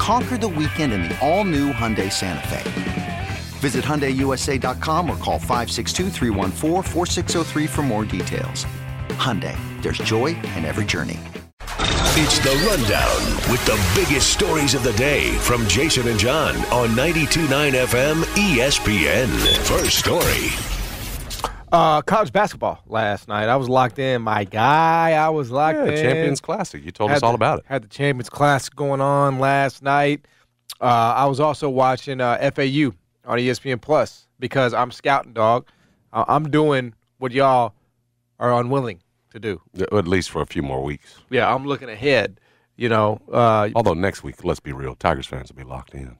Conquer the weekend in the all new Hyundai Santa Fe. Visit HyundaiUSA.com or call 562 for more details. Hyundai, there's joy in every journey. It's the rundown with the biggest stories of the day from Jason and John on 92.9 FM ESPN. First story. Uh, college basketball last night. I was locked in. My guy, I was locked yeah, in. Champions Classic. You told Had us all the- about it. Had the Champions Classic going on last night. Uh, I was also watching uh, FAU on ESPN Plus because I'm scouting dog. I- I'm doing what y'all are unwilling to do. At least for a few more weeks. Yeah, I'm looking ahead. You know, uh, Although next week, let's be real, Tigers fans will be locked in.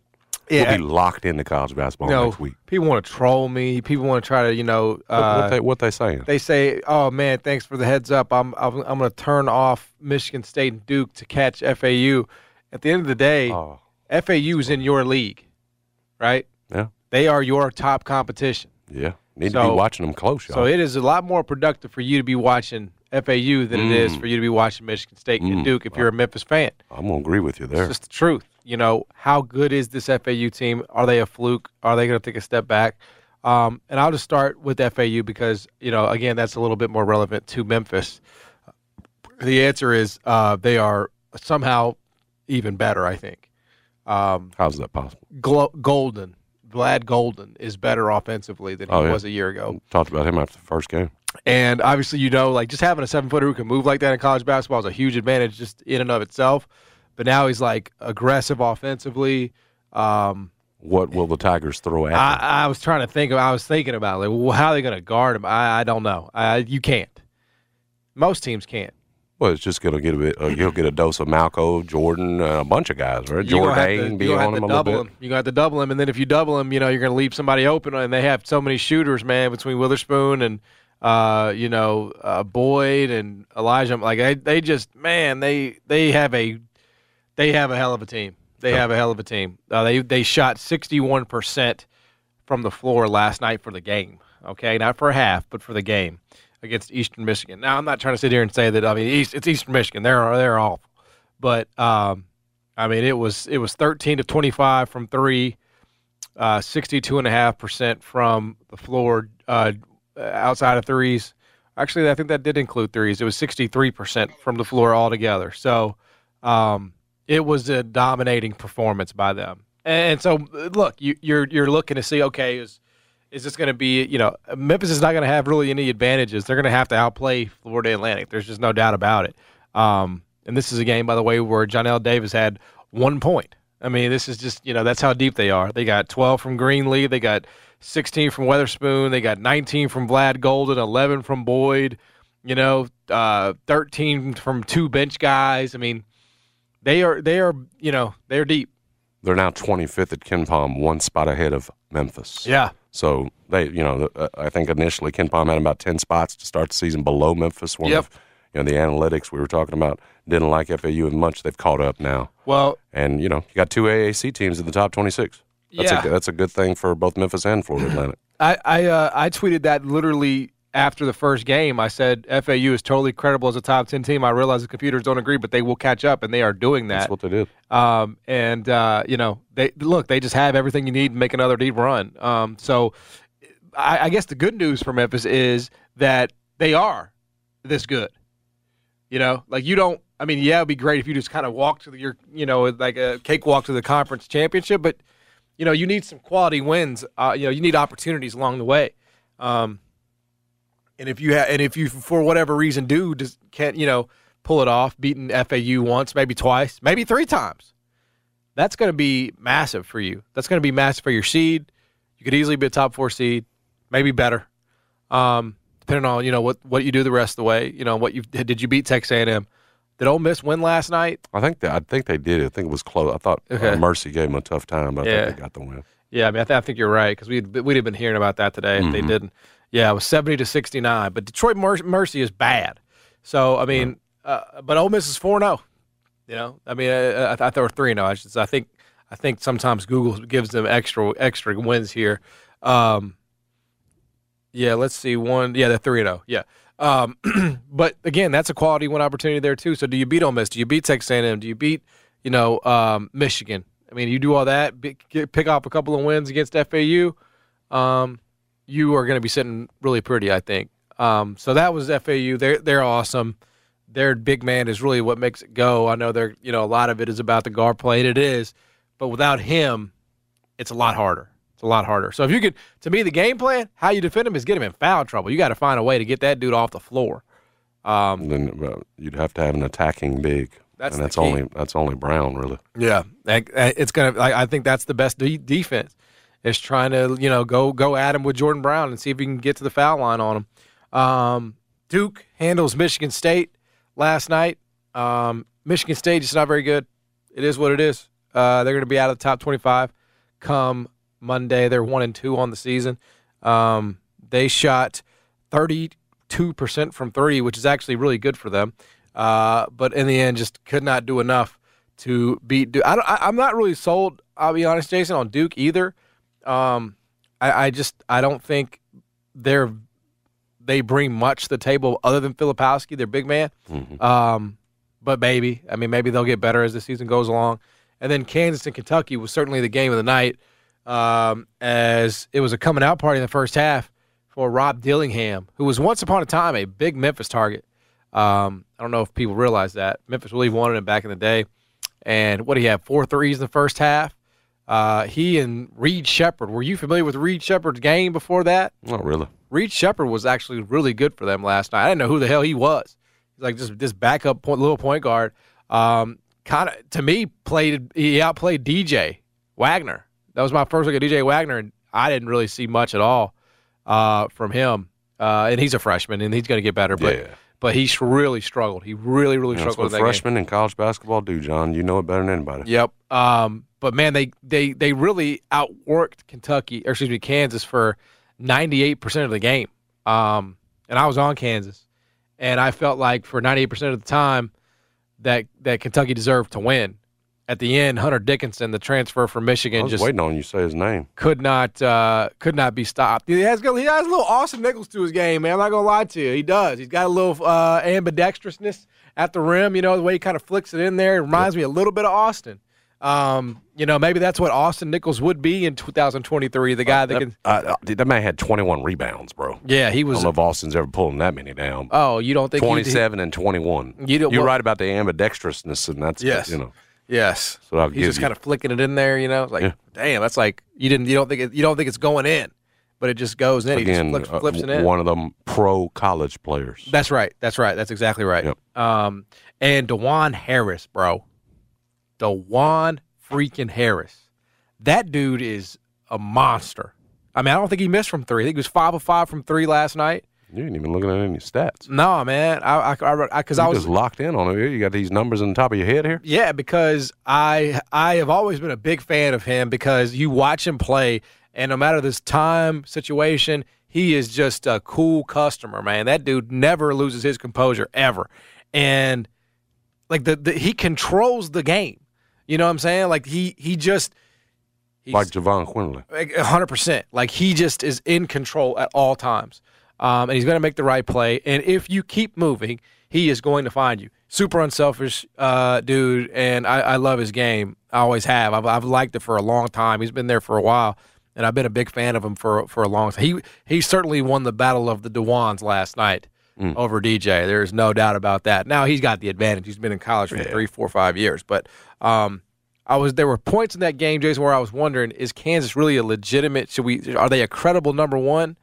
Yeah, We'll be locked into college basketball you know, next week. people want to troll me. People want to try to, you know, What, uh, what, they, what they saying? they say, "Oh man, thanks for the heads up. I'm I'm, I'm going to turn off Michigan State and Duke to catch FAU." At the end of the day, oh, FAU is in your league, right? yeah, They are your top competition. yeah. Need to be watching them close, y'all. So it is a lot more productive for you to be watching FAU than it is Mm. for you to be watching Michigan State and Mm. Duke if you're a Memphis fan. I'm gonna agree with you there. It's just the truth. You know, how good is this FAU team? Are they a fluke? Are they going to take a step back? Um, and I'll just start with FAU because, you know, again, that's a little bit more relevant to Memphis. The answer is uh, they are somehow even better, I think. Um, How's that possible? Glo- Goldin, Vlad Goldin, is better offensively than he Oh, yeah. was a year ago. Talked about him after the first game. And obviously, you know, like just having a seven footer who can move like that in college basketball is a huge advantage just in and of itself. But now he's like aggressive offensively. Um, What will the Tigers throw at him? I, I was trying to think. Of, I was thinking about like, well, how are they going to guard him? I, I don't know. I, you can't. Most teams can't. Well, it's just gonna get a bit. Uh, you'll get a dose of Malco, Jordan, uh, a bunch of guys, right? Gonna Jordan be you're gonna on have him to a double little bit. him. You're to double him, and then if you double him, you know you're gonna leave somebody open, and they have so many shooters, man, between Weatherspoon and uh, you know uh, Boyd and Alijah. Like they, they just man, they they have a they have a hell of a team. They have a hell of a team. Uh, they they shot 61 percent from the floor last night for the game. Okay, not for a half, but for the game against Eastern Michigan. Now I'm not trying to sit here and say that. I mean, East, it's Eastern Michigan. They're they're awful, but um, I mean, it was it was 13 to 25 from three, uh, 62 and a half percent from the floor uh, outside of threes. Actually, I think that did include threes. It was 63 percent from the floor altogether. So um, it was a dominating performance by them. And so, look, you, you're you're looking to see, okay, is is this going to be, you know, Memphis is not going to have really any advantages. They're going to have to outplay Florida Atlantic. There's just no doubt about it. Um, and this is a game, by the way, where Johnell Davis had one point. I mean, this is just, you know, that's how deep they are. They got 12 from Greenlee. They got 16 from Weatherspoon. They got 19 from Vlad Goldin, 11 from Boyd, you know, uh, 13 from two bench guys. I mean, they are, they are, you know, they're deep. They're now 25th at KenPom, one spot ahead of Memphis. Yeah. So they, you know, uh, I think initially KenPom had about 10 spots to start the season below Memphis. One Yep. of, you know, the analytics we were talking about didn't like FAU as much. They've caught up now. Well, And, you know, you got two AAC teams in the top 26. That's, Yeah. a, that's a good thing for both Memphis and Florida Atlantic. I I, uh, I tweeted that literally after the first game. I said FAU is totally credible as a top ten team. I realize the computers don't agree, but they will catch up, and they are doing that. That's what they did. Um, and uh, you know, they look, they just have everything you need to make another deep run. Um, so I, I guess the good news for Memphis is that they are this good. You know, like you don't. I mean, yeah, it'd be great if you just kind of walk to the, your, you know, like a cakewalk to the conference championship, but you know, you need some quality wins. Uh, you know, you need opportunities along the way. Um, And if you ha- and if you for whatever reason do just can't you know pull it off, beating FAU once, maybe twice, maybe three times, that's going to be massive for you. That's going to be massive for your seed. You could easily be a top four seed, maybe better, um, depending on you know what what you do the rest of the way. You know what you did. You beat Texas A&M. Did Ole Miss win last night? I think that I think they did. I think it was close. I thought uh, Mercy gave them a tough time, but I Yeah. think they got the win. Yeah, I mean, I, th- I think you're right because we'd we'd have been hearing about that today if they didn't. Yeah, it was seventy to sixty nine. But Detroit Mer- Mercy is bad. So I mean, uh, but Ole Miss is four zero. You know, I mean, uh, I, I thought they were three zero. I should say. I think I think sometimes Google gives them extra extra wins here. Um, yeah, let's see one. Yeah, they're three zero. Yeah. Um, but again, that's a quality win opportunity there too. So do you beat Ole Miss? Do you beat Texas A&M? Do you beat you know um, Michigan? I mean, you do all that, pick up a couple of wins against FAU. Um, you are going to be sitting really pretty, I think. Um, so that was FAU. They're they're awesome. Their big man is really what makes it go. I know they're you know a lot of it is about the guard play, and it is, but without him, it's a lot harder. It's a lot harder. So if you could, to me, the game plan, how you defend him is get him in foul trouble. You got to find a way to get that dude off the floor. Um, then uh, you'd have to have an attacking big, That's and that's key. only that's only Brown really. Yeah, it's gonna. I I think that's the best de- defense. Is trying to you know go go at him with Jordan Brown and see if you can get to the foul line on him. Um, Duke handles Michigan State last night. Um, Michigan State is not very good. It is what it is. Uh, they're going to be out of the top twenty-five come Monday. They're one and two on the season. Um, they shot thirty-two percent from three, which is actually really good for them. Uh, but in the end, just could not do enough to beat Duke. I don't, I, I'm not really sold. I'll be honest, Jason, on Duke either. Um, I, I just I don't think they're they bring much to the table other than Filipowski, their big man. Um, but maybe I mean maybe they'll get better as the season goes along. And then Kansas and Kentucky was certainly the game of the night, um, as it was a coming out party in the first half for Rob Dillingham, who was once upon a time a big Memphis target. Um, I don't know if people realize that Memphis really wanted him back in the day. And what do he have? Four threes in the first half. Uh, he and Reed Sheppard. Were you familiar with Reed Sheppard's game before that? Not really. Reed Sheppard was actually really good for them last night. I didn't know who the hell he was. He's like just this backup point, little point guard. Um, kind of to me played he outplayed DJ Wagner. That was my first look at DJ Wagner, and I didn't really see much at all uh, from him. Uh, and he's a freshman, and he's going to get better. But Yeah. but he's really struggled. He really really That's struggled what in that game. freshmen in college basketball do, John. You know it better than anybody. Yep. Um, but man, they they they really outworked Kentucky, or excuse me, Kansas for ninety eight percent of the game. Um, and I was on Kansas, and I felt like for ninety eight percent of the time that that Kentucky deserved to win. At the end, Hunter Dickinson, the transfer from I Michigan, just waiting on you to say his name. could not uh, could not be stopped. He has he has a little Austin Nichols to his game, man. I'm not gonna lie to you. He does. He's got a little uh, ambidextrousness at the rim. You know the way he kind of flicks it in there. It reminds me a little bit of Austin. Um, you know maybe that's what Austin Nichols would be in 2023. The guy that can. Uh, uh, that man had 21 rebounds, bro. Yeah, he I was. don't know if Austin's ever pulling that many down. Oh, you don't think he- 27 and 21. You don't- You're well- right about the ambidextrousness, and that's Yes. you know. Yes. So I'll He's give just you. kind of flicking it in there. You know, like Yeah. damn, that's like you didn't. You don't think it, you don't think it's going in, but it just goes in. he Again, just flips, uh, flips it in. one of them pro college players. That's right. That's right. That's exactly right. Um, and Dajuan Harris, bro. Dajuan freaking Harris. That dude is a monster. I mean, I don't think he missed from three. I think he was five of five from three last night. You ain't even looking at any stats. No, man. I, I, I, because I you was just locked in on it. You got these numbers on the top of your head here. Yeah, because I I have always been a big fan of him because you watch him play, and no matter this time situation, he is just a cool customer, man. That dude never loses his composure ever, and like the, the he controls the game. You know what I'm saying? Like he he just like Jahvon Quinerly. a hundred percent. Like he just is in control at all times, um, and he's going to make the right play. And if you keep moving, he is going to find you. Super unselfish uh, dude, and I, I love his game. I always have. I've, I've liked it for a long time. He's been there for a while, and I've been a big fan of him for for a long time. He he certainly won the battle of the Dajuans last night over DJ. There's no doubt about that. Now he's got the advantage. He's been in college for three, four, five years, but. Um, I was there were points in that game, Jason, where I was wondering: Is Kansas really a legitimate? Should we? Are they a credible number one?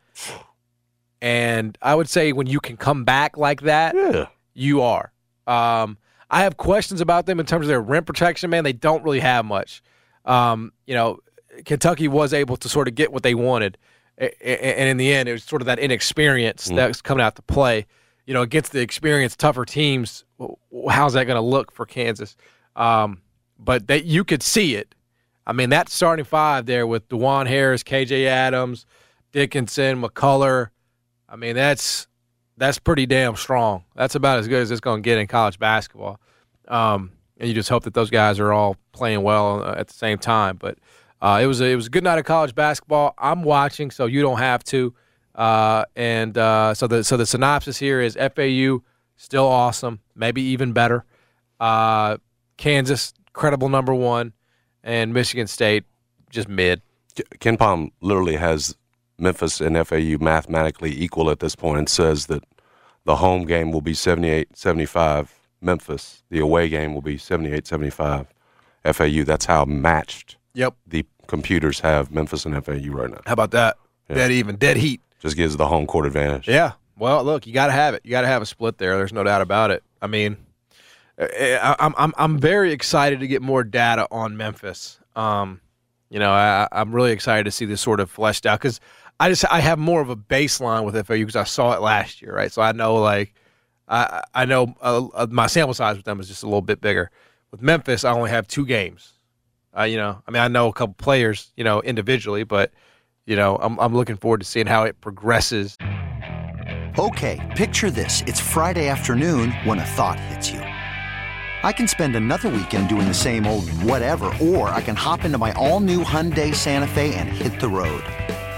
And I would say when you can come back like that, Yeah. you are. Um, I have questions about them in terms of their rim protection. Man, they don't really have much. Um, you know, Kentucky was able to sort of get what they wanted, and in the end, it was sort of that inexperience that's coming out to play. You know, against the experienced, tougher teams, how's that going to look for Kansas? Um, but that you could see it. I mean, that starting five there with Dajuan Harris, KJ Adams, Dickinson, McCullar. I mean, that's that's pretty damn strong. That's about as good as it's going to get in college basketball. Um, and you just hope that those guys are all playing well uh, at the same time. But uh, it was a, it was a good night of college basketball. I'm watching, so you don't have to. Uh, and uh, so the so the synopsis here is FAU still awesome, maybe even better. Uh, Kansas credible number one, and Michigan State just mid. KenPom literally has Memphis and FAU mathematically equal at this point and says that the home game will be 78 75 Memphis, the away game will be 78 75 FAU. That's how matched Yep. the computers have Memphis and FAU right now. How about that? Dead even, dead heat. Just gives the home court advantage. Yeah. Well, look, you got to have it. You got to have a split there. There's no doubt about it. I mean, I, I'm I'm I'm very excited to get more data on Memphis. Um, you know, I, I'm really excited to see this sort of fleshed out because I just I have more of a baseline with FAU because I saw it last year, right? So I know like I I know uh, uh, my sample size with them is just a little bit bigger. With Memphis, I only have two games. Uh, you know, I mean, I know a couple players, you know, individually, but you know, I'm I'm looking forward to seeing how it progresses. Okay, picture this. It's Friday afternoon when a thought hits you. I can spend another weekend doing the same old whatever, or I can hop into my all new Hyundai Santa Fe and hit the road.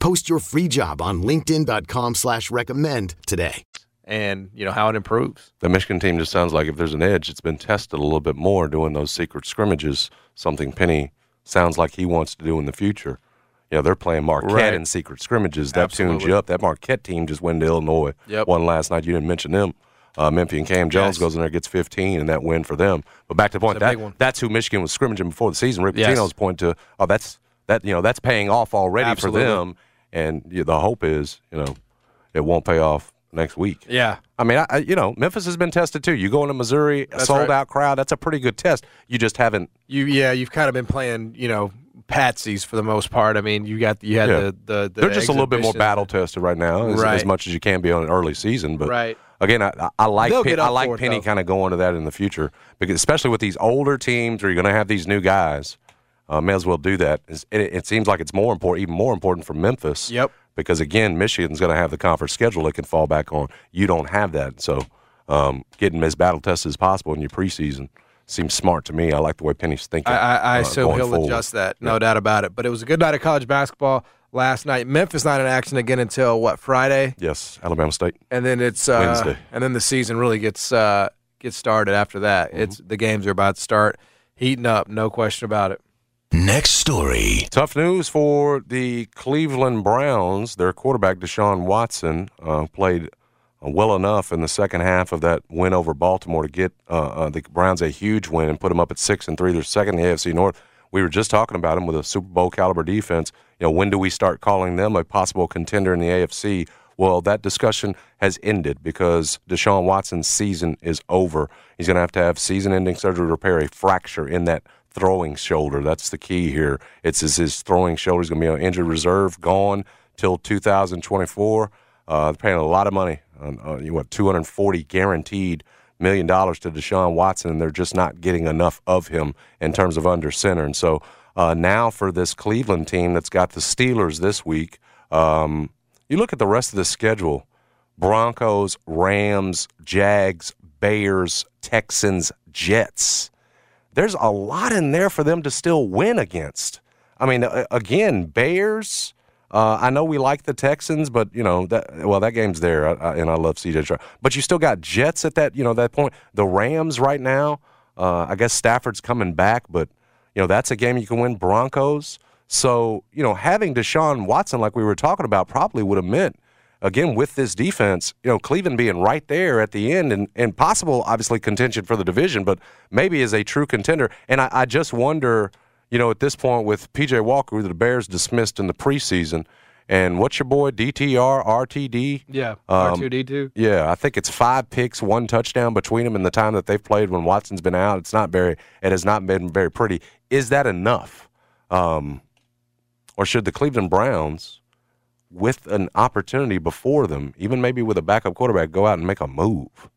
Post your free job on linkedin.com slash recommend today. and you know how it improves. The Michigan team just sounds like if there's an edge, it's been tested a little bit more doing those secret scrimmages, something Penny sounds like he wants to do in the future. You know, they're playing Marquette Right. in secret scrimmages. That tunes you up. That Marquette team just went to Illinois. Yep. One last night. You didn't mention them. Uh, Memphis and Kam Jones Yes. goes in there, gets 15, and that win for them. But back to the point, It's a big that, that's who Michigan was scrimmaging before the season. Rick Yes. Pitino's point to, oh, that's that. You know, that's paying off already Absolutely. for them. And you the hope is, you know, it won't pay off next week. Yeah, I mean, I, I, you know, Memphis has been tested too. You go into Missouri, a That's sold right. out crowd. That's a pretty good test. You just haven't. you yeah you've kind of been playing you know patsies for the most part. I mean, you got you had Yeah. the, the the They're just a little bit more battle tested right now, as, Right. as much as you can be on an early season. But Right. again, I, I- like Pen- I like Penny kind of going to that in the future because especially with these older teams where you're going to have these new guys, uh, may as well do that. It, it seems like it's more important, even more important for Memphis. Yep. Because again, Michigan's going to have the conference schedule they can fall back on. You don't have that, so um, getting as battle tested as possible in your preseason seems smart to me. I like the way Penny's thinking. I, I, I uh, assume he'll forward. adjust that, no doubt about it. But it was a good night of college basketball last night. Memphis not in action again until what Friday, Yes, Alabama State. and then it's uh, Wednesday. and then the season really gets uh, gets started after that. Mm-hmm. It's the games are about to start, heating up, no question about it. Next story. Tough news for the Cleveland Browns. Their quarterback, Deshaun Watson, uh, played uh, well enough in the second half of that win over Baltimore to get uh, uh, the Browns a huge win and put them up at six and three. They're second in the AFC North. We were just talking about them with a Super Bowl caliber defense. You know, when do we start calling them a possible contender in the AFC? Well, that discussion has ended because Deshaun Watson's season is over. He's going to have to have season-ending surgery to repair a fracture in that throwing shoulder. That's the key here. It's his, his throwing shoulder. He's going to be on injured reserve, gone till 2024. Uh, they're paying a lot of money, on, uh, what 240 guaranteed million dollars to Deshaun Watson, and they're just not getting enough of him in terms of under center. And so uh, now for this Cleveland team that's got the Steelers this week, um, you look at the rest of the schedule: Broncos, Rams, Jags, Bears, Texans, Jets. There's a lot in there for them to still win against. I mean, again, Bears. Uh, I know we like the Texans, but you know that well that game's there, and I love CJ Stroud. But you still got Jets at that you know that point. The Rams right now. Uh, I guess Stafford's coming back, but you know that's a game you can win. Broncos. So you know having Deshaun Watson, like we were talking about, probably would have meant again with this defense. You know Cleveland being right there at the end and and possible obviously contention for the division, but maybe as a true contender. And I, I just wonder you know, at this point with PJ Walker, the Bears dismissed in the preseason. And what's your boy DTR RTD? Yeah, um, R2D2. Yeah, I think it's five picks, one touchdown between them in the time that they've played when Watson's been out. It's not very, it has not been very pretty. Is that enough? Um, or should the Cleveland Browns, with an opportunity before them, even maybe with a backup quarterback, go out and make a move?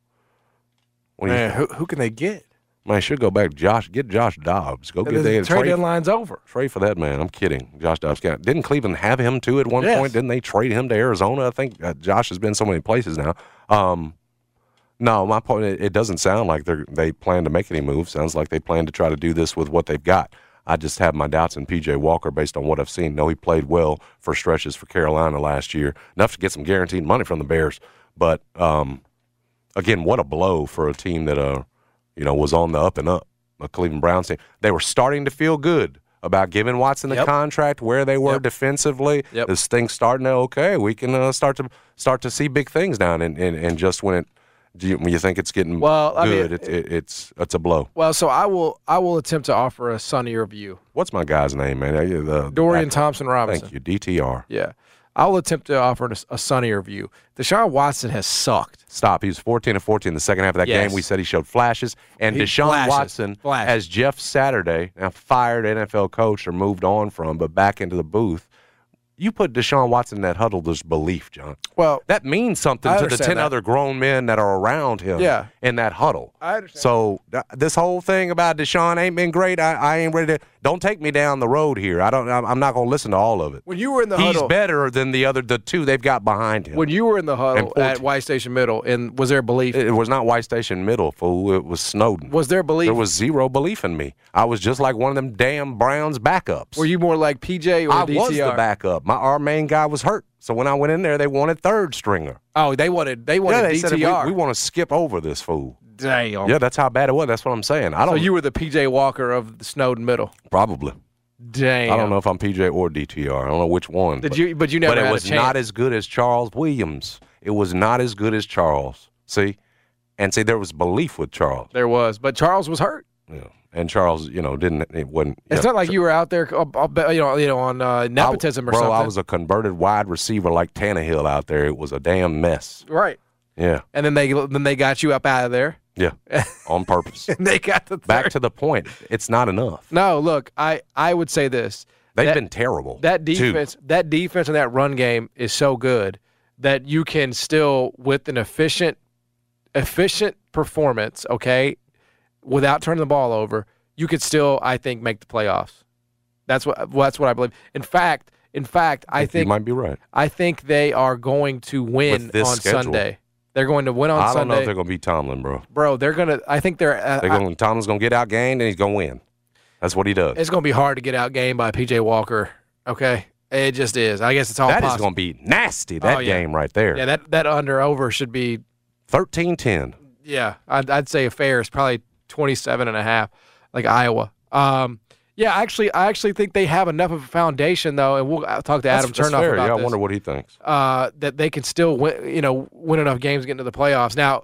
Man, who, who can they get? Man, should go back. Josh, get Josh Dobbs. Go get the trade, trade deadline's over. Trade for that man. I'm kidding. Josh Dobbs. Didn't Cleveland have him too at one yes. point? Didn't they trade him to Arizona? I think uh, Josh has been so many places now. Um, no, my point. It, it doesn't sound like they they plan to make any moves. Sounds like they plan to try to do this with what they've got. I just have my doubts in PJ Walker based on what I've seen. No, he played well for stretches for Carolina last year, enough to get some guaranteed money from the Bears. But um, again, what a blow for a team that uh, you know was on the up and up a Cleveland Browns team. They were starting to feel good about giving Watson the yep. contract, where they were yep. defensively. Yep. This thing's starting to okay. We can uh, start to start to see big things down, and, and, and just when it. Do you, when you think it's getting well, I mean, it, it, it's it's a blow. Well, so I will I will attempt to offer a sunnier view. What's my guy's name, man? The, Dorian Thompson Robinson. Thank you, DTR. Yeah, I will attempt to offer a, a sunnier view. Deshaun Watson has sucked. Stop. He was 14 and 14 in the second half of that yes. game. We said he showed flashes. And he Deshaun flashes. Watson, flashes. as Jeff Saturday, now fired NFL coach or moved on from, but back into the booth, you put Deshaun Watson in that huddle, there's belief, John. Well, that means something to the 10 that. other grown men that are around him yeah. in that huddle. I understand. So th- this whole thing about Deshaun ain't been great. I, I ain't ready to. Don't take me down the road here. I don't. I'm not going to listen to all of it. When you were in the huddle He's huddle, better than the other, the two they've got behind him. when you were in the huddle at White Station Middle, and was there belief? It was not White Station Middle, fool. It was Snowden. was there belief? There was zero belief in me. I was just like one of them damn Browns backups. Were you more like PJ or DC? I DTR? was the backup. My our main guy was hurt, so when I went in there, they wanted third stringer. Oh, they wanted they wanted yeah, they DTR. said we, we want to skip over this fool. Damn. Yeah, that's how bad it was. That's what I'm saying. I don't. So you were the PJ Walker of the Snowden Middle. probably. Damn. I don't know if I'm PJ or DTR. I don't know which one. Did but, you? But you never but it was a not as good as Charles Williams. It was not as good as Charles. See, and see, there was belief with Charles. there was, but Charles was hurt. Yeah. And Charles, you know, didn't it wasn't. It's yeah. not like you were out there, you know, you know, on uh, nepotism I, or bro, something. Bro, I was a converted wide receiver like Tannehill out there. It was a damn mess. right. Yeah, And then they then they got you up out of there, yeah, on purpose. and they got the Back to the point. It's not enough. No, look, I I would say this. They've That- been terrible. That too. defense, that defense, and that run game is so good that you can still, with an efficient, efficient performance, okay, without turning the ball over, you could still, I think, make the playoffs. That's what that's what I believe. In fact, in fact, I you think might be right. I think they are going to win on schedule. Sunday. They're going to win on I don't Sunday, know if they're gonna beat Tomlin, bro. bro. They're gonna. I think they're. Uh, They're I- going. Tomlin's gonna get outgained and he's gonna win. That's what he does. it's going to be hard to get out game by PJ Walker. Okay, it just is. I guess it's all That is possible. gonna be nasty. That Oh, yeah. game right there. Yeah, that that under over should be 13-10. yeah. I'd, I'd say a fair is probably 27 and a half, like Iowa. Um, yeah, actually, I actually think they have enough of a foundation though, and we'll uh, talk to Adam That's, Chernoff fair. about Yeah, I this. wonder what he thinks. uh, that they can still win, you know, win enough games to get into the playoffs. Now,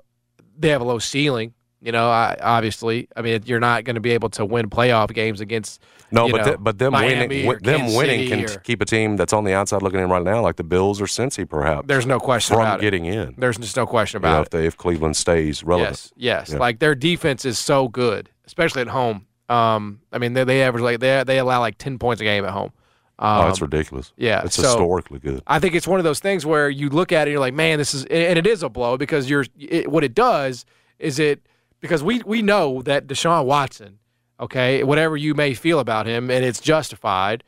they have a low ceiling. You know, I, obviously, I mean, you're not going to be able to win playoff games against. No, but know, but them Miami winning, them winning can or- keep a team that's on the outside looking in right now, like the Bills or Cincy, perhaps. There's no question from about it. From getting in. There's just no question You know, about if, it. they, if Cleveland stays relevant. Yes, yes. Yeah. Like their defense is so good, especially at home. Um, I mean, they, they average like they they allow like ten points a game at home. Um, oh, that's ridiculous. yeah, it's so- historically good. I think it's one of those things where you look at it and you're like, man, this is, and it is a blow because you're, it, what it does is it, because we, we know that Deshaun Watson, okay, whatever you may feel about him, and it's justified,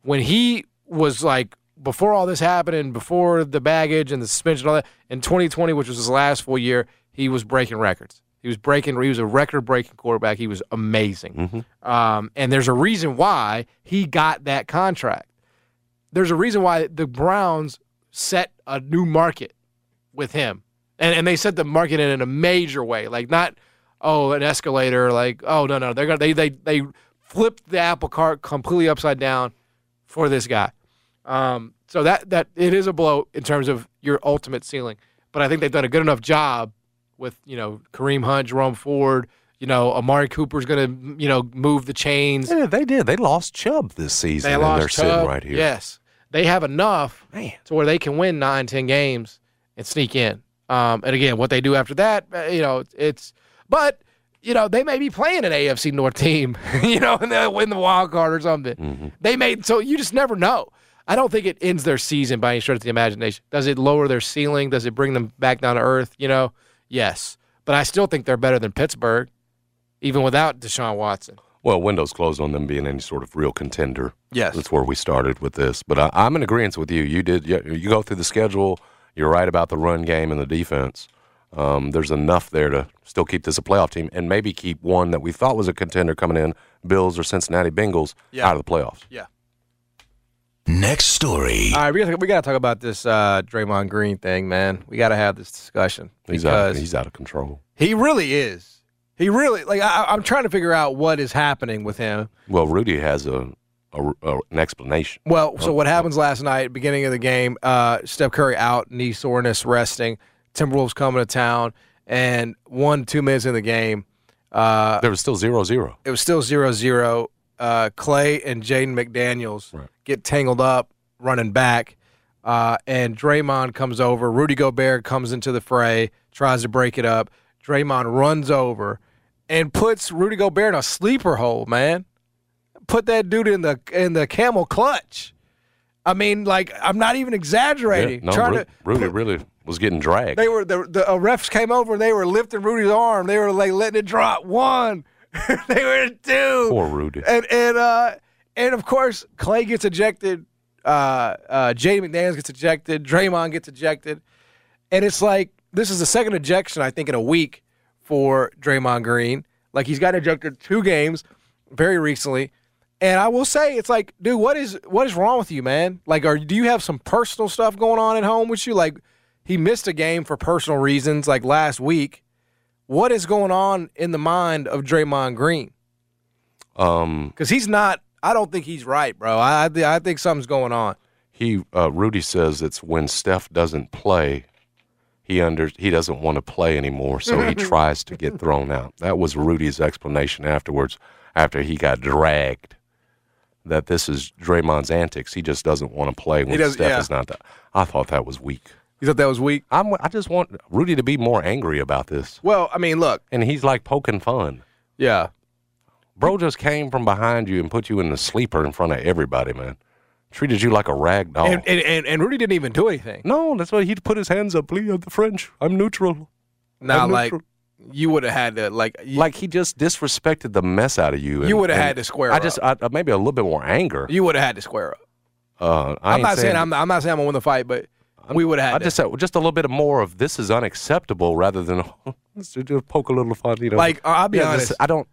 when he was like, before all this happened and before the baggage and the suspension and all that, in 2020, which was his last full year, he was breaking records. He was breaking, he was a record breaking quarterback. He was amazing. Um, and there's a reason why he got that contract there's a reason why the Browns set a new market with him. And and they set the market in a major way. Like not oh, an escalator, like, oh no, no. They're gonna they they they flipped the apple cart completely upside down for this guy. Um so that that it is a blow in terms of your ultimate ceiling. But I think they've done a good enough job with, you know, Kareem Hunt, Jerome Ford, you know, Amari Cooper's gonna, you know, move the chains. Yeah, they did. They lost Chubb this season, They and lost they're sitting right here. Yes, they have enough Man. to where they can win nine, ten games and sneak in. Um, and again, what they do after that, uh, you know, it's. But you know, they may be playing an AFC North team, you know, and they'll win the wild card or something. Mm-hmm. They may. So you just never know. I don't think it ends their season by any stretch of the imagination. Does it lower their ceiling? Does it bring them back down to earth? You know, yes. But I still think they're better than Pittsburgh, even without Deshaun Watson. Well, windows closed on them being any sort of real contender. Yes. That's where we started with this. But I, I'm in agreement with you. You did. You, you go through the schedule. You're right about the run game and the defense. Um, there's enough there to still keep this a playoff team and maybe keep one that we thought was a contender coming in, Bills or Cincinnati Bengals, Yeah. out of the playoffs. Yeah. Next story. All right, we gotta, we got to talk about this uh, Draymond Green thing, man. We got to have this discussion He's because out. He's out of control. he really is. He really like. I, I'm trying to figure out what is happening with him. Well, Rudy has a, a, a- an explanation. Well, so what happens last night, beginning of the game? Uh, Steph Curry out, knee soreness, resting. Timberwolves coming to town, and one two minutes in the game, uh, There was still zero zero. it was still 0-0. Uh, Clay and Jaden McDaniels Right. Get tangled up running back, uh, and Draymond comes over. Rudy Gobert comes into the fray, tries to break it up. Draymond runs over and puts Rudy Gobert in a sleeper hole. Man, put that dude in the in the camel clutch. I mean, like I'm not even exaggerating. no, trying Ru- to Rudy really was getting dragged. they were the the uh, refs came over and they were lifting Rudy's arm. They were like letting it drop. One, they were two. Poor Rudy. And and uh and of course Clay gets ejected. Uh, uh, Jay McDaniels gets ejected. Draymond gets ejected, and it's like this is the second ejection I think in a week for Draymond Green. Like he's got ejected two games very recently. And I will say, it's like, dude, what is what is wrong with you, man? Like, are do you have some personal stuff going on at home with you? Like, he missed a game for personal reasons, like last week. What is going on in the mind of Draymond Green? Um, Because he's not. I don't think he's right, bro. I I, I think something's going on. he uh, Rudy says it's when Steph doesn't play, he under he doesn't want to play anymore, so he tries to get thrown out. That was Rudy's explanation afterwards, after he got dragged. That this is Draymond's antics. He just doesn't want to play when Steph yeah. is not. That. I thought that was weak. You thought that was weak? I'm, I just want Rudy to be more angry about this, Well, I mean, look, and he's like poking fun. yeah, Bro just came from behind you and put you in the sleeper in front of everybody, man. Treated you like a rag doll. and, and and and Rudy didn't even do anything. no, that's why he'd put his hands up. Please, I'm the French. I'm neutral. Now, like, you would have had to like, you, like he just disrespected the mess out of you. You would've had to square up. I just, I, maybe a little bit more anger. you would have had to square up. Uh, I I'm ain't not saying, I'm, I'm not saying I'm gonna win the fight, but we would have I just said just a little bit more of this is unacceptable rather than just poke a little fun. You know, Like, I'll be Yeah, this- honest. I don't,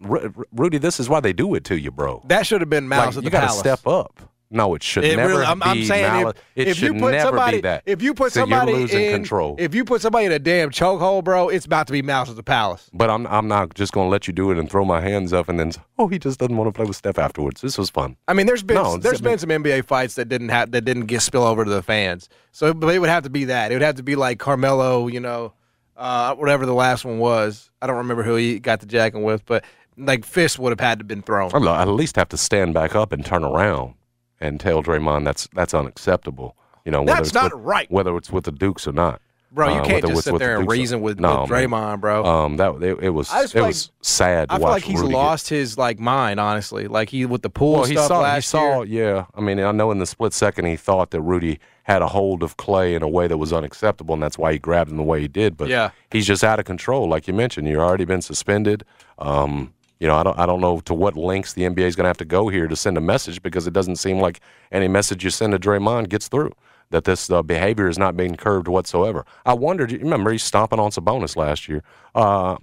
Rudy. This is why they do it to you, bro. that should have been malice Like, you the gotta step up. No, it should It never really, I'm, be I'm saying malice. if, it if should you put never somebody, be that. if you put So somebody in, control. if you put somebody in a damn chokehold, bro, it's about to be malice at the palace. But I'm I'm not just gonna let you do it and throw my hands up and then oh he just doesn't want to play with Steph afterwards. This was fun. I mean, there's been No, there's been some NBA fights that didn't have that didn't get spill over to the fans. So but it would have to be that. It would have to be like Carmelo, you know, uh, whatever the last one was. I don't remember who he got the jacking with, but like fist would have had to have been thrown. I'd at least have to stand back up and turn around and tell Draymond that's that's unacceptable. You know, whether That's it's not with, right. whether it's with the Dukes or not. Bro, you Uh, can't just sit the there and Dukes reason with, No, with. Draymond, bro. Um, that it, it was it feel was sad. To I feel like he's Rudy get- lost his like mind, honestly. Like he with the pool Well, he saw. he saw. Yeah, I mean, I know in the split second he thought that Rudy had a hold of Clay in a way that was unacceptable, and that's why he grabbed him the way he did. But Yeah. he's just out of control, like you mentioned. You've already been suspended. Um, you know, I don't. I don't know to what lengths the NBA is going to have to go here to send a message because it doesn't seem like any message you send to Draymond gets through. That this uh, behavior is not being curbed whatsoever. I wondered. You remember he's stomping on Sabonis last year. Uh,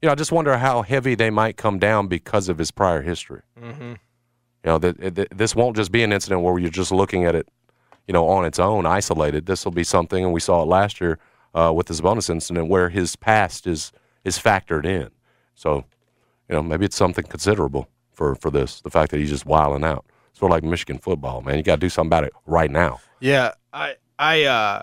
you know, I just wonder how heavy they might come down because of his prior history. Mm-hmm. You know, that this won't just be an incident where you're just looking at it, you know, on its own, isolated. This will be something, and we saw it last year uh, with Sabonis incident where his past is is factored in. So, you know, maybe it's something considerable for for this. The fact that he's just wilding out. Sort of like Michigan football, man. You got to do something about it right now. Yeah, I, I, uh,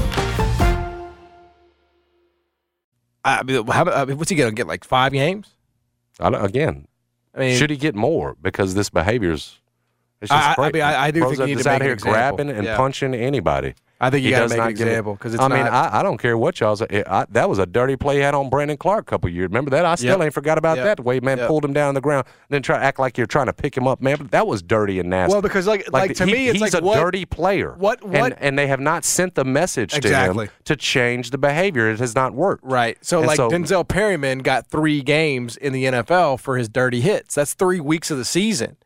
I mean, how, I mean, what's he gonna get? Like five games? I again, I mean, should he get more because this behavior's it's just I- I mean, I- I do think you are need to just make out here grabbing and Yeah. punching anybody. I think you gotta does make an not example, 'cause it's I mean, I, I don't care what y'all's. It, I, that was a dirty play he had on Brandon Clarke a couple years. Remember that? I still Yep. ain't forgot about Yep. that. The way man Yep. pulled him down on the ground, and then try to act like you're trying to pick him up, man. But that was dirty and nasty. Well, because, like- like, to he- me, it's he's like, a what- dirty player. what- And, what- and they have not sent the message Exactly. to him to change the behavior. It has not worked. Right. So, And like so- Denzel Perryman got three games in the NFL for his dirty hits. That's three weeks of the season,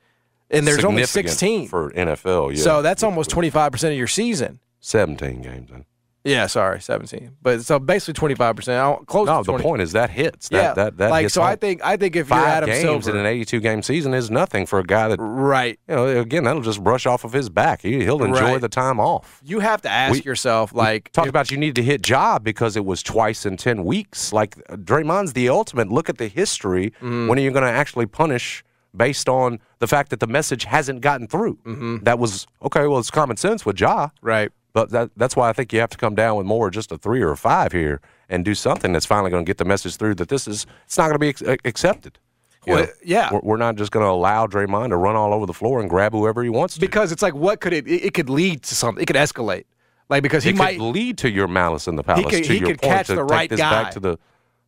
and there's only sixteen. for NFL. Yeah. So that's almost twenty five percent of your season. Seventeen games. Then. Yeah, sorry, seventeen. But so basically twenty five percent. Close. No, to the point is that hits. That, Yeah, that, that like hits so. I think I think if you're five Adam games Silver, in an 82 game season is nothing for a guy that right, you know again that'll just brush off of his back he, he'll enjoy Right. the time off you have to ask We- yourself like, talk about you need to hit job because it was twice in 10 weeks like Draymond's the ultimate look at the history Mm-hmm. when are you going to actually punish based on the fact that the message hasn't gotten through Mm-hmm. that was okay well it's common sense with Ja right. But that, that's why I think you have to come down with more just a three or a five here and do something that's finally going to get the message through that this is it's not going to be ex- uh, accepted Well, know, yeah. we're, we're not just going to allow Draymond to run all over the floor and grab whoever he wants to. Because it's like, what could it? It, it could lead to something. It could escalate. Like because he it might, could lead to your malice in the palace. could- to he your could point, catch to the take right this guy, back to the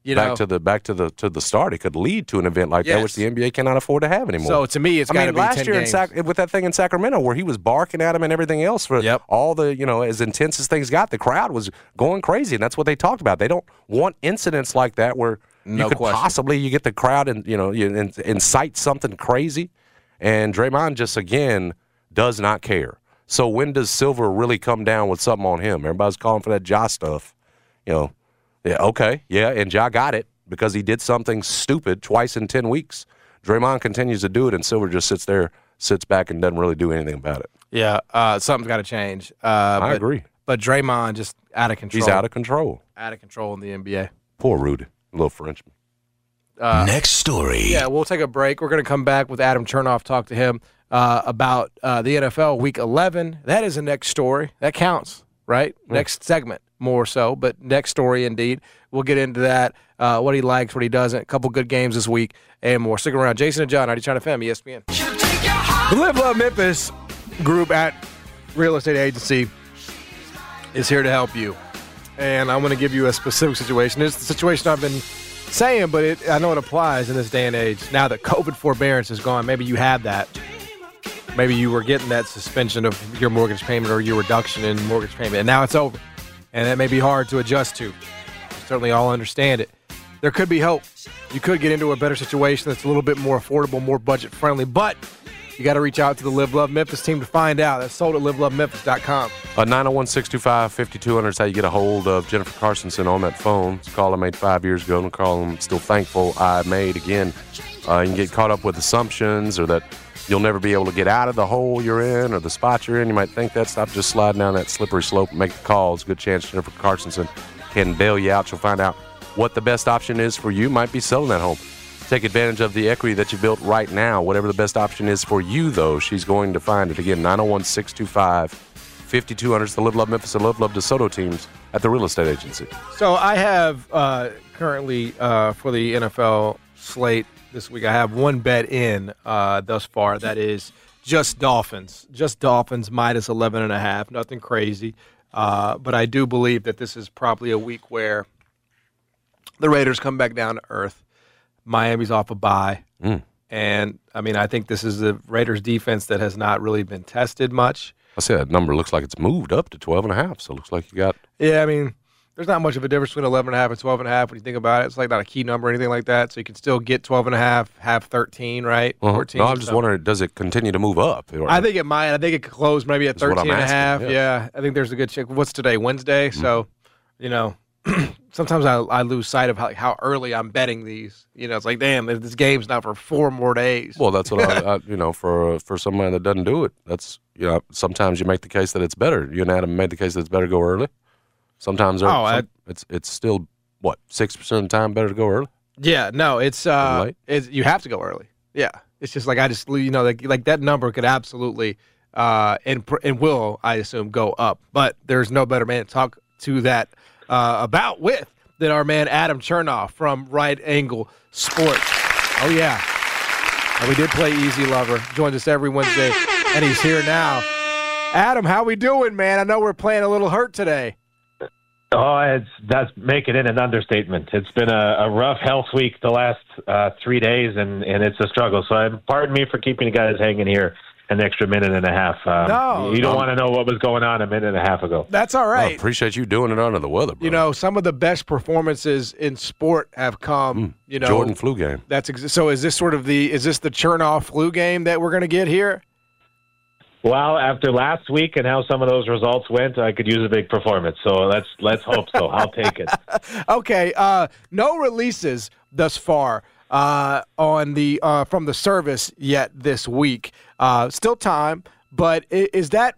you know, back to the back to the to the start. It could lead to an event like that, which the NBA cannot afford to have anymore. So to me, it's I gotta mean, be last 10 year in games. Sac- with that thing in Sacramento where he was barking at him and everything else for Yep. all the you know as intense as things got, the crowd was going crazy, and that's what they talked about. They don't want incidents like that where No you could question. possibly you get the crowd and you know you incite something crazy, and Draymond just again does not care. So when does Silver really come down with something on him? Everybody's calling for that Ja stuff, you know. Yeah, okay, yeah, and Ja got it because he did something stupid twice in ten weeks. Draymond continues to do it, and Silver just sits there, sits back, and doesn't really do anything about it. yeah, uh, something's got to change. Uh, I but, agree. But Draymond just out of control. He's out of control. out of control in the NBA. Poor Rudy, little Frenchman. Next story. Yeah, we'll take a break. We're going to come back with Adam Chernoff, talk to him uh, about uh, the NFL Week 11. That is a next story. That counts, right? Next segment, more so, but next story indeed. We'll get into that, uh, what he likes, what he doesn't. A couple good games this week and more. Stick around. Jason and John, 92.9 FM, ESPN. The Live Love Memphis group at Real Estate Agency is here to help you. And I'm going to give you a specific situation. It's the situation I've been saying, but it, I know it applies in this day and age. Now that COVID forbearance is gone, maybe you had that. Maybe you were getting that suspension of your mortgage payment or your reduction in mortgage payment, and now it's over. And that may be hard to adjust to. Certainly, all understand it. There could be hope. You could get into a better situation that's a little bit more affordable, more budget friendly, but you got to reach out to the Live Love Memphis team to find out. That's sold at livelovememphis.com. Uh, 901 625 5200 is how you get a hold of Jennifer Carsonson on that phone. It's a call I made five years ago, and a call I'm still thankful I made. Again, uh, you can get caught up with assumptions or that you'll never be able to get out of the hole you're in or the spot you're in. You might think that. Stop just sliding down that slippery slope and make the calls. Good chance Jennifer Carsonson can bail you out. You'll find out what the best option is for you. Might be selling that home. Take advantage of the equity that you built right now. Whatever the best option is for you, though, she's going to find it. Again, 901 625 5200 is the Live Love Memphis and Live Love DeSoto teams at the real estate agency. So I have uh, currently uh, for the NFL slate this week, I have one bet in uh, thus far. That is just Dolphins. Just Dolphins minus 11 and a half. Nothing crazy. Uh, but I do believe that this is probably a week where the Raiders come back down to earth. Miami's off a bye. Mm. And I mean, I think this is the Raiders defense that has not really been tested much. I say that number looks like it's moved up to 12 and a half. So it looks like you got Yeah, I mean, there's not much of a difference between 11 and a half and 12 and a half when you think about it. It's like not a key number or anything like that. So you can still get 12 and a half, have 13, right? Uh-huh. 14. No, I'm just wondering, does it continue to move up? Or- I think it might. I think it could close maybe at That's 13 I'm and a half. asking, Yeah. I think there's a good chance. What's today? Wednesday. So, you know, sometimes I, I lose sight of how, how early I'm betting these. You know, it's like, damn, this game's not for four more days. well, that's what I, I, you know, for for somebody that doesn't do it, that's you know, sometimes you make the case that it's better. You and Adam made the case that it's better to go early. Sometimes Oh, I- some- it's it's still what six percent of the time better to go early. Yeah, no, it's uh, it's you have to go early. Yeah, it's just like I just you know like like that number could absolutely uh and and will I assume go up, but there's no better man to talk to that uh, about with than our man Adam Chernoff from Right Angle Sports. Oh yeah, and we did play Easy Lover. Joins us every Wednesday, and he's here now. Adam, how we doing, man? I know we're playing a little hurt today. Oh, it's that's making it an understatement. It's been a, a rough health week the last uh, three days, and, and it's a struggle. So, um, pardon me for keeping the guys hanging here an extra minute and a half. Um, No, you don't no. want to know what was going on a minute and a half ago. That's all I appreciate you doing it under the weather. Bro. You know, some of the best performances in sport have come. you know, Mm. Jordan flu game. That's ex- so. Is this sort of the is this the Chernoff flu game that we're going to get here? Well, after last week and how some of those results went, I could use a big performance. So let's let's hope so. I'll take it. Okay. Uh, no releases thus far uh, on the uh, from the service yet this week. Uh, still time, but is that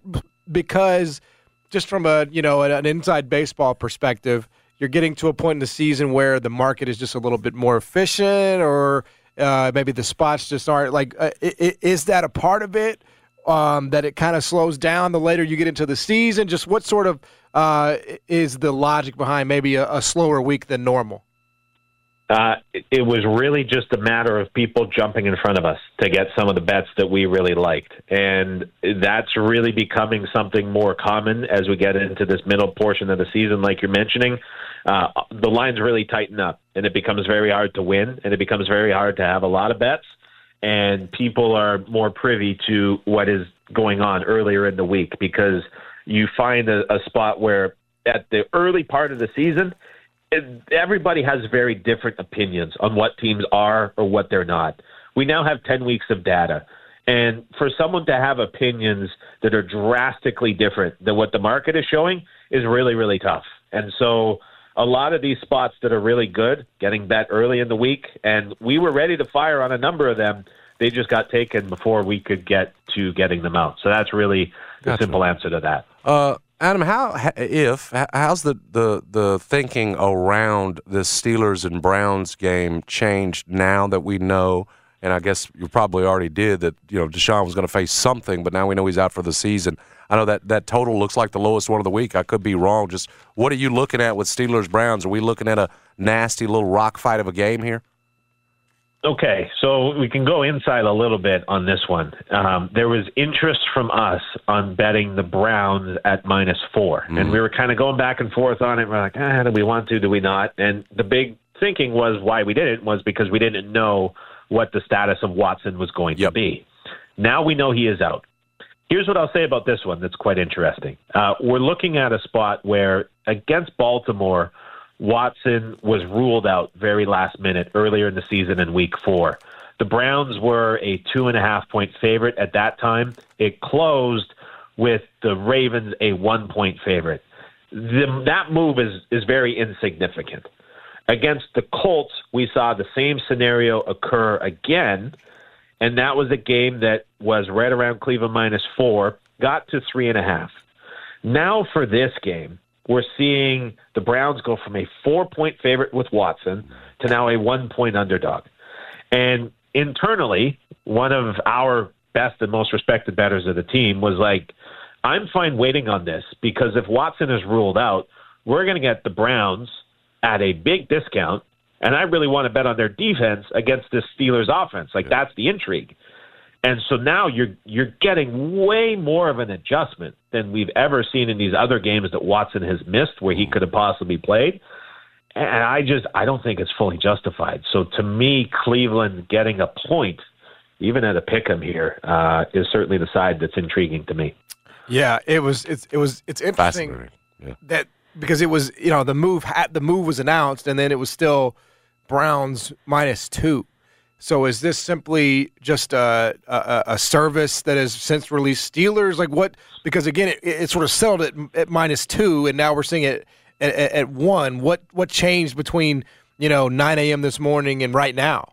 because just from a you know an inside baseball perspective, you're getting to a point in the season where the market is just a little bit more efficient, or uh, maybe the spots just aren't like. Uh, is that a part of it? Um, that it kind of slows down the later you get into the season? Just what sort of uh, is the logic behind maybe a, a slower week than normal? Uh, it, was really just a matter of people jumping in front of us to get some of the bets that we really liked. And that's really becoming something more common as we get into this middle portion of the season, like you're mentioning. Uh, the lines really tighten up, and it becomes very hard to win, and it becomes very hard to have a lot of bets. And people are more privy to what is going on earlier in the week because you find a, a spot where at the early part of the season, it- everybody has very different opinions on what teams are or what they're not. We now have 10 weeks of data. And for someone to have opinions that are drastically different than what the market is showing is really, really tough. And so a lot of these spots that are really good getting bet early in the week, and we were ready to fire on a number of them. They just got taken before we could get to getting them out. So that's really the Gotcha. simple answer to that. Uh, Adam, how if how's the, the the thinking around the Steelers and Browns game changed now that we know? And I guess you probably already did that. You know, Deshaun was going to face something, but now we know he's out for the season. I know that that total looks like the lowest one of the week. I could be wrong. Just what are you looking at with Steelers Browns? Are we looking at a nasty little rock fight of a game here? Okay, so we can go inside a little bit on this one. Um, there was interest from us on betting the Browns at minus four, and we were kind of going back and forth on it. We're like, ah, do we want to? Do we not? And the big thinking was why we didn't was because we didn't know what the status of Watson was going to be. Now we know he is out. Here's what I'll say about this one that's quite interesting. Uh, we're looking at a spot where against Baltimore, Watson was ruled out very last minute earlier in the season in week four. The Browns were a two and a half point favorite at that time. It closed with the Ravens a one point favorite. The, that move is, is very insignificant. Against the Colts, we saw the same scenario occur again, and that was a game that was right around Cleveland minus four, got to three and a half. Now for this game, we're seeing the Browns go from a four point favorite with Watson to now a one point underdog. And internally, one of our best and most respected bettors of the team was like, I'm fine waiting on this because if Watson is ruled out, we're going to get the Browns at a big discount. And I really want to bet on their defense against this Steelers offense. Like that's the intrigue. And so now you're you're getting way more of an adjustment than we've ever seen in these other games that Watson has missed where he could have possibly played. And I just I don't think it's fully justified. So to me, Cleveland getting a point, even at a pick 'em here, uh, is certainly the side that's intriguing to me. Yeah, it was. It's it was. It's interesting Yeah. that because it was you know the move had the move was announced and then it was still Browns minus two. So is this simply just a, a, a service that has since released Steelers? Like what? Because again, it, it sort of settled at, at minus two, and now we're seeing it at, at, at one. What what changed between you know 9 a.m. this morning and right now?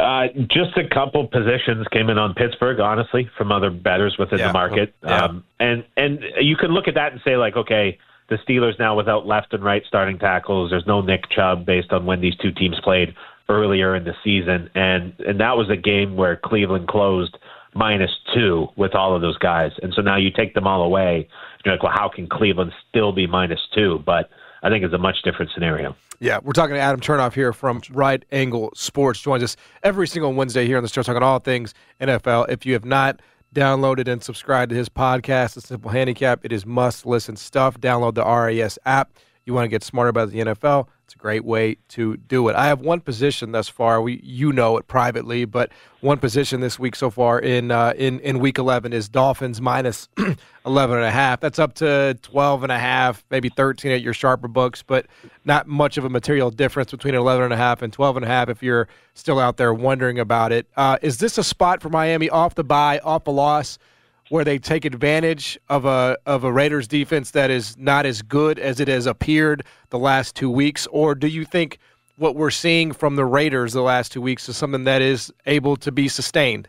Uh, just a couple positions came in on Pittsburgh, honestly, from other bettors within Yeah. the market. Yeah. Um, and and you can look at that and say like, okay, the Steelers now without left and right starting tackles. There's no Nick Chubb based on when these two teams played earlier in the season, and and that was a game where Cleveland closed minus two with all of those guys. And so now you take them all away. You're like, well, how can Cleveland still be minus two? But I think it's a much different scenario. Yeah, we're talking to Adam Chernoff here from Right Angle Sports. Joins us every single Wednesday here on the show, talking all things NFL. If you have not downloaded and subscribed to his podcast, The Simple Handicap, it is must listen stuff. Download the RAS app. You want to get smarter about the NFL? It's a great way to do it. I have one position thus far. We you know it privately, but one position this week so far in uh, in in week 11 is Dolphins minus 11 and a half. That's up to 12 and a half, maybe 13 at your sharper books, but not much of a material difference between 11 and a half and 12 and a half if you're still out there wondering about it. Uh, is this a spot for Miami off the bye, off a loss? Where they take advantage of a of a Raiders defense that is not as good as it has appeared the last two weeks, or do you think what we're seeing from the Raiders the last two weeks is something that is able to be sustained?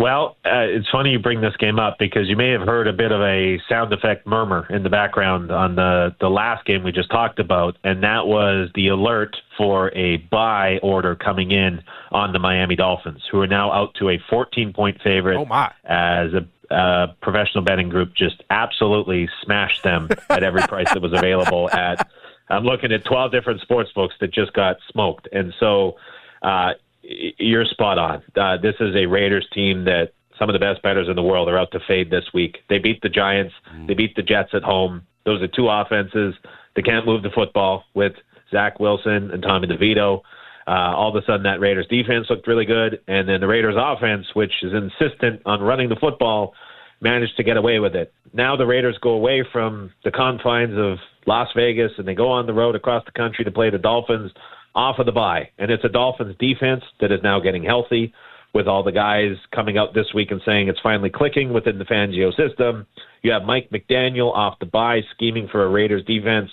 Well, uh, it's funny you bring this game up because you may have heard a bit of a sound effect murmur in the background on the, the last game we just talked about, and that was the alert for a buy order coming in on the Miami Dolphins, who are now out to a 14 point favorite Oh my! as a uh, professional betting group just absolutely smashed them at every price that was available at I'm looking at 12 different sports books that just got smoked. And so uh, you're spot on. Uh, this is a Raiders team that some of the best bettors in the world are out to fade this week. They beat the Giants, they beat the Jets at home. Those are two offenses that can't move the football with Zach Wilson and Tommy DeVito. Uh, all of a sudden, that Raiders defense looked really good, and then the Raiders offense, which is insistent on running the football, managed to get away with it. Now the Raiders go away from the confines of Las Vegas and they go on the road across the country to play the Dolphins off of the bye. And it's a Dolphins defense that is now getting healthy with all the guys coming out this week and saying it's finally clicking within the Fangio system. You have Mike McDaniel off the bye scheming for a Raiders defense.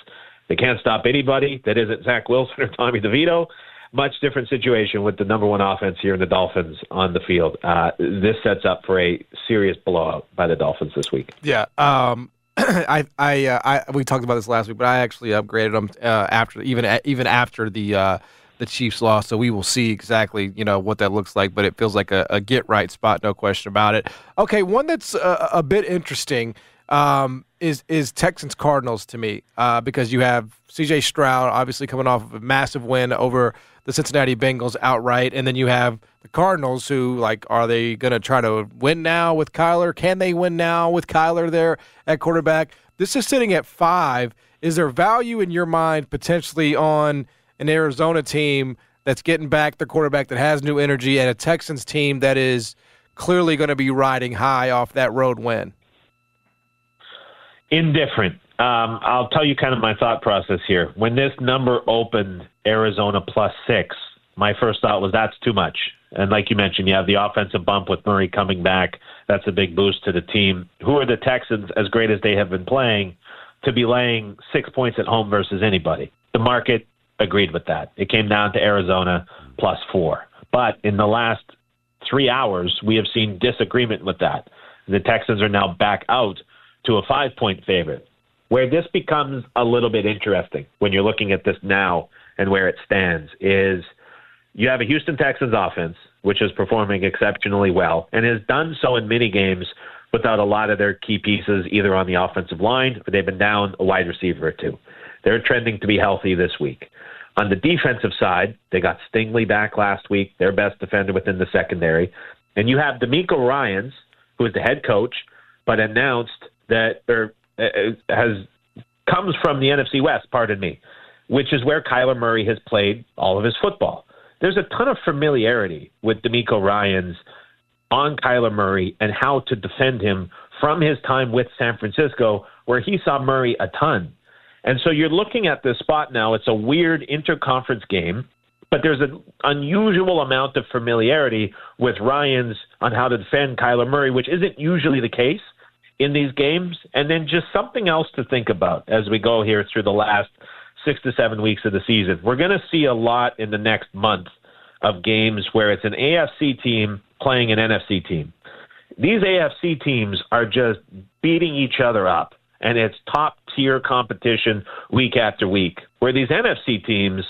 They can't stop anybody that isn't Zach Wilson or Tommy DeVito much different situation with the number one offense here in the Dolphins on the field. Uh, this sets up for a serious blowout by the Dolphins this week. Yeah. Um, I, I, uh, I, we talked about this last week, but I actually upgraded them uh, after even even after the uh, the Chiefs loss. So we will see exactly you know what that looks like. But it feels like a, a get right spot, no question about it. Okay, one that's a, a bit interesting um, is is Texans Cardinals to me uh, because you have C.J. Stroud obviously coming off of a massive win over the Cincinnati Bengals outright, and then you have the Cardinals who like are they going to try to win now with Kyler? Can they win now with Kyler there at quarterback? This is sitting at five. Is there value in your mind potentially on an Arizona team that's getting back the quarterback that has new energy and a Texans team that is clearly going to be riding high off that road win? Indifferent. Um, I'll tell you kind of my thought process here. When this number opened Arizona plus six, my first thought was that's too much. And like you mentioned, you have the offensive bump with Murray coming back. That's a big boost to the team. Who are the Texans, as great as they have been playing, to be laying six points at home versus anybody? The market agreed with that. It came down to Arizona plus four. But in the last three hours, we have seen disagreement with that. The Texans are now back out to a five point favorite. Where this becomes a little bit interesting when you're looking at this now and where it stands is you have a Houston Texans offense, which is performing exceptionally well and has done so in many games without a lot of their key pieces either on the offensive line or they've been down a wide receiver or two. They're trending to be healthy this week. On the defensive side, they got Stingley back last week, their best defender within the secondary. And you have DeMeco Ryans, who is the head coach, but announced that or Uh, has comes from the NFC West, pardon me, which is where Kyler Murray has played all of his football. There's a ton of familiarity with DeMeco Ryans on Kyler Murray and how to defend him from his time with San Francisco, where he saw Murray a ton. And so you're looking at this spot now. It's a weird interconference game, but there's an unusual amount of familiarity with Ryans on how to defend Kyler Murray, which isn't usually the case in these games. And then just something else to think about as we go here through the last six to seven weeks of the season. We're going to see a lot in the next month of games where it's an AFC team playing an NFC team. These AFC teams are just beating each other up, and it's top tier competition week after week. Where these NFC teams,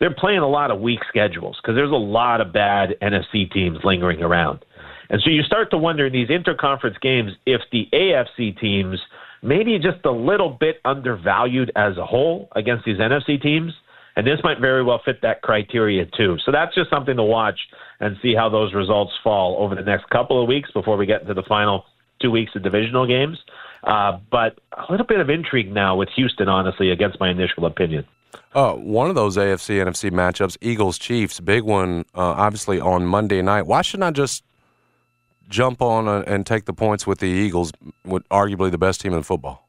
they're playing a lot of weak schedules because there's a lot of bad NFC teams lingering around. And so you start to wonder in these interconference games if the AFC teams maybe just a little bit undervalued as a whole against these NFC teams. And this might very well fit that criteria too. So that's just something to watch and see how those results fall over the next couple of weeks before we get into the final two weeks of divisional games. Uh, but a little bit of intrigue now with Houston, honestly, against my initial opinion. Uh, one of those AFC NFC matchups, Eagles Chiefs, big one, uh, obviously on Monday night. Why shouldn't I just jump on a, and take the points with the Eagles, with arguably the best team in football?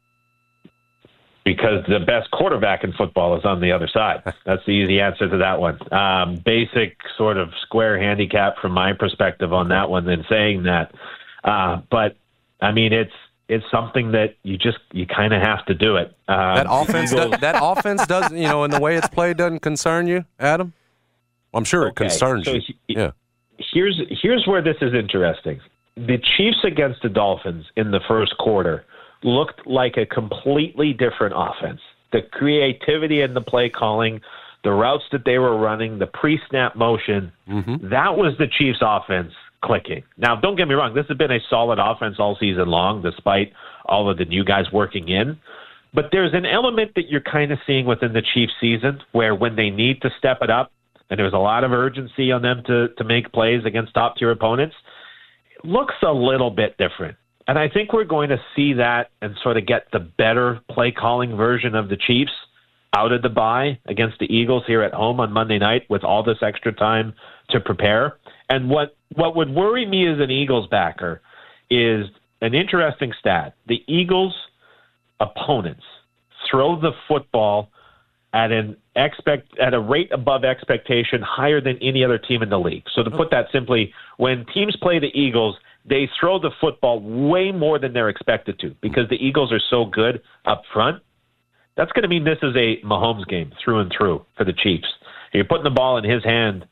Because the best quarterback in football is on the other side. That's the easy answer to that one. Um, basic sort of square handicap from my perspective on that one. Than saying that, uh, but I mean it's it's something that you just you kind of have to do it. Um, that offense, does, that offense doesn't, you know, in the way it's played, doesn't concern you, Adam. I'm sure it concerns so you. He, yeah here's here's where this is interesting. The Chiefs against the Dolphins in the first quarter looked like a completely different offense. The creativity in the play calling, the routes that they were running, the pre-snap motion, mm-hmm. that was the Chiefs offense clicking. Now, don't get me wrong, this has been a solid offense all season long despite all of the new guys working in. But there's an element that you're kind of seeing within the Chiefs season where when they need to step it up, and there was a lot of urgency on them to to make plays against top tier opponents. Looks a little bit different. And I think we're going to see that and sort of get the better play calling version of the Chiefs out of the bye against the Eagles here at home on Monday night with all this extra time to prepare. And what what would worry me as an Eagles backer is an interesting stat. The Eagles opponents throw the football at an expect at a rate above expectation, higher than any other team in the league. So to put that simply, when teams play the Eagles, they throw the football way more than they're expected to because the Eagles are so good up front. That's going to mean this is a Mahomes game through and through for the Chiefs. You're putting the ball in his hand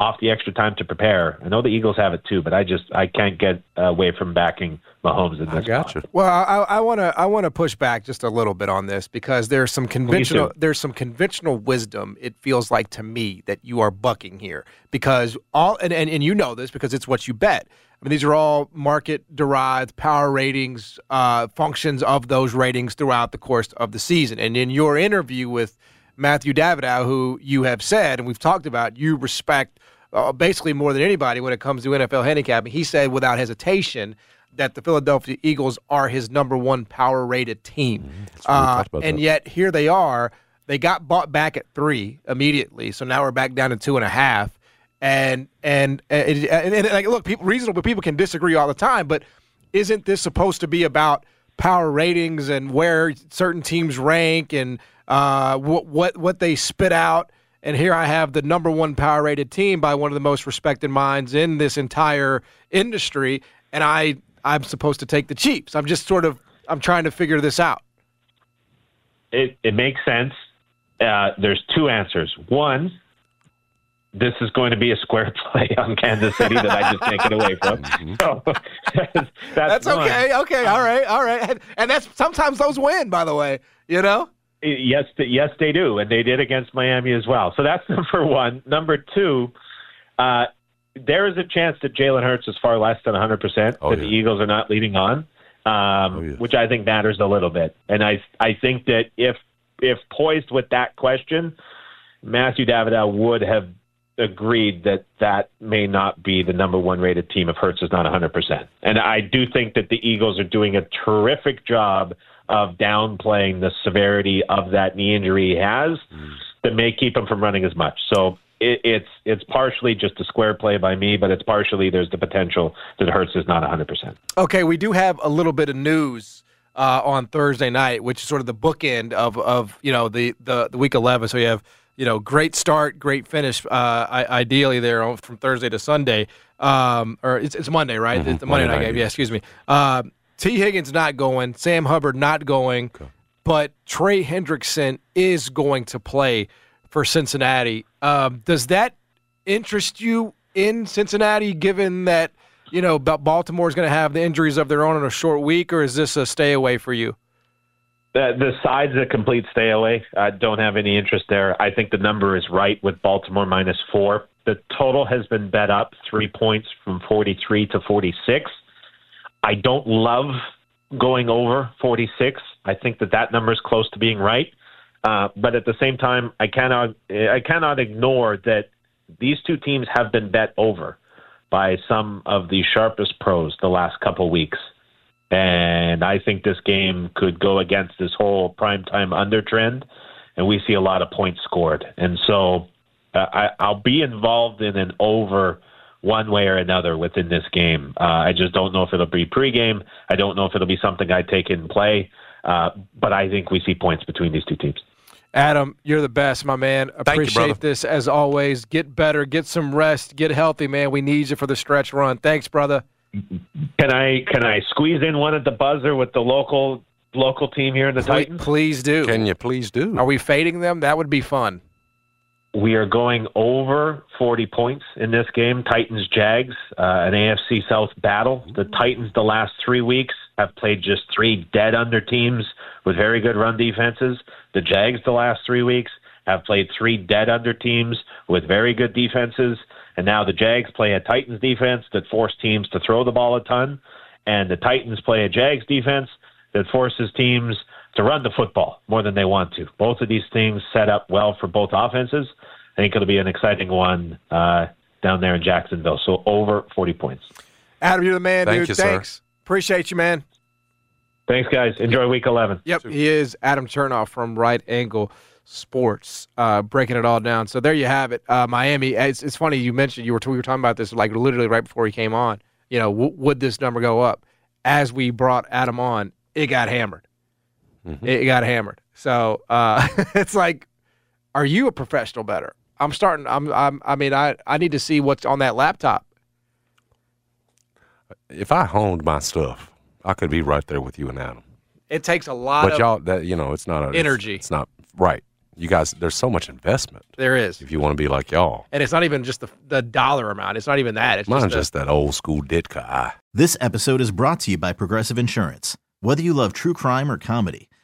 off the extra time to prepare. I know the Eagles have it too, but I just I can't get away from backing Mahomes in this. I got you. Well, I want to I want to push back just a little bit on this because there's some conventional there's some conventional wisdom. It feels like to me that you are bucking here because all and, and, and you know this because it's what you bet. I mean, these are all market derived power ratings, uh, functions of those ratings throughout the course of the season. And in your interview with Matthew Davidow, who you have said, and we've talked about, you respect uh, basically more than anybody when it comes to NFL handicapping. He said without hesitation that the Philadelphia Eagles are his number one power rated team. Mm, uh, and that. yet here they are. They got bought back at three immediately, so now we're back down to two and a half. And and and, and, and like, look, people, reasonable people can disagree all the time, but isn't this supposed to be about power ratings and where certain teams rank and uh, what what what they spit out? and here I have the number one power rated team by one of the most respected minds in this entire industry, and I I'm supposed to take the Chiefs. I'm just sort of I'm trying to figure this out. It it makes sense. Uh, there's two answers. One, this is going to be a square play on Kansas City that I just can't get away from. So that's, That's okay. Okay. All right. All right. And, and that's sometimes those win. By the way, you know. Yes, yes, they do, and they did against Miami as well. So that's number one. Number two, uh, there is a chance that Jalen Hurts is far less than 100 percent. Oh, That the. Eagles are not leading on, um, Oh, yes. which I think matters a little bit. And I I think that if if poised with that question, Matthew Davidow would have agreed that that may not be the number one rated team if Hurts is not 100%. And I do think that the Eagles are doing a terrific job of downplaying the severity of that knee injury he has that may keep him from running as much. So it, it's it's partially just a square play by me, but it's partially there's the potential that Hurts is not 100%. Okay, we do have a little bit of news uh, on Thursday night, which is sort of the bookend of of you know the the, the week eleven. So you have you know great start, great finish. Uh, ideally, there on- from Thursday to Sunday, um, or it's, it's Monday, right? It's the Monday, Monday night night, game. yeah. Yeah, excuse me. Uh, Tee Higgins not going, Sam Hubbard not going, but Trey Hendrickson is going to play for Cincinnati. Um, does that interest you in Cincinnati, given that you know Baltimore is going to have the injuries of their own in a short week, or is this a stay away for you? The, the side's a complete stay away. I don't have any interest there. I think the number is right with Baltimore minus four. The total has been bet up three points from 43 to 46. I don't love going over 46. I think that that number is close to being right. Uh, but at the same time, I cannot I cannot ignore that these two teams have been bet over by some of the sharpest pros the last couple weeks. And I think this game could go against this whole primetime under trend, and we see a lot of points scored. And so uh, I, I'll be involved in an over one way or another within this game. Uh, I just don't know if it'll be pregame. I don't know if it'll be something I take in play. Uh, but I think we see points between these two teams. Adam, you're the best, my man. you, Appreciate brother. this as always. Get better, get some rest, get healthy, man. We need you for the stretch run. Thanks, brother. Can I can I squeeze in one at the buzzer with the local local team here in the Please, Titans? please do. Can you please do? Are we fading them? That would be fun. We are going over 40 points in this game. Titans Jags, uh, an AFC South battle. The Titans, the last three weeks, have played just three dead under teams with very good run defenses. The Jags, the last three weeks, have played three dead under teams with very good defenses. And now the Jags play a Titans defense that force teams to throw the ball a ton. And the Titans play a Jags defense that forces teams to run the football more than they want to. Both of these things set up well for both offenses. I think it'll be an exciting one uh, down there in Jacksonville. So over 40 points. Adam, you're the man, Thank dude. you, sir. Thanks. Appreciate you, man. Thanks, guys. Enjoy week 11. Yep, he is Adam Chernoff from Right Angle Sports, uh, breaking it all down. So there you have it. Uh, Miami. It's, it's funny you mentioned you were we were talking about this like literally right before he came on. You know, w- would this number go up? As we brought Adam on, it got hammered. It got hammered. So uh, it's like, are you a professional bettor? I'm starting. I'm. I'm. I mean, I. I need to see what's on that laptop. if I honed my stuff, I could be right there with you and Adam. It takes a lot But of. y'all, that you know, it's not a it's- Energy. It's, not right. You guys, there's so much investment there is, if you want to be like y'all. and it's not even just the the dollar amount. It's not even that. It's Mine's just, the- just that old school Ditka eye. This episode is brought to you by Progressive Insurance. Whether you love true crime or comedy,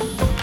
you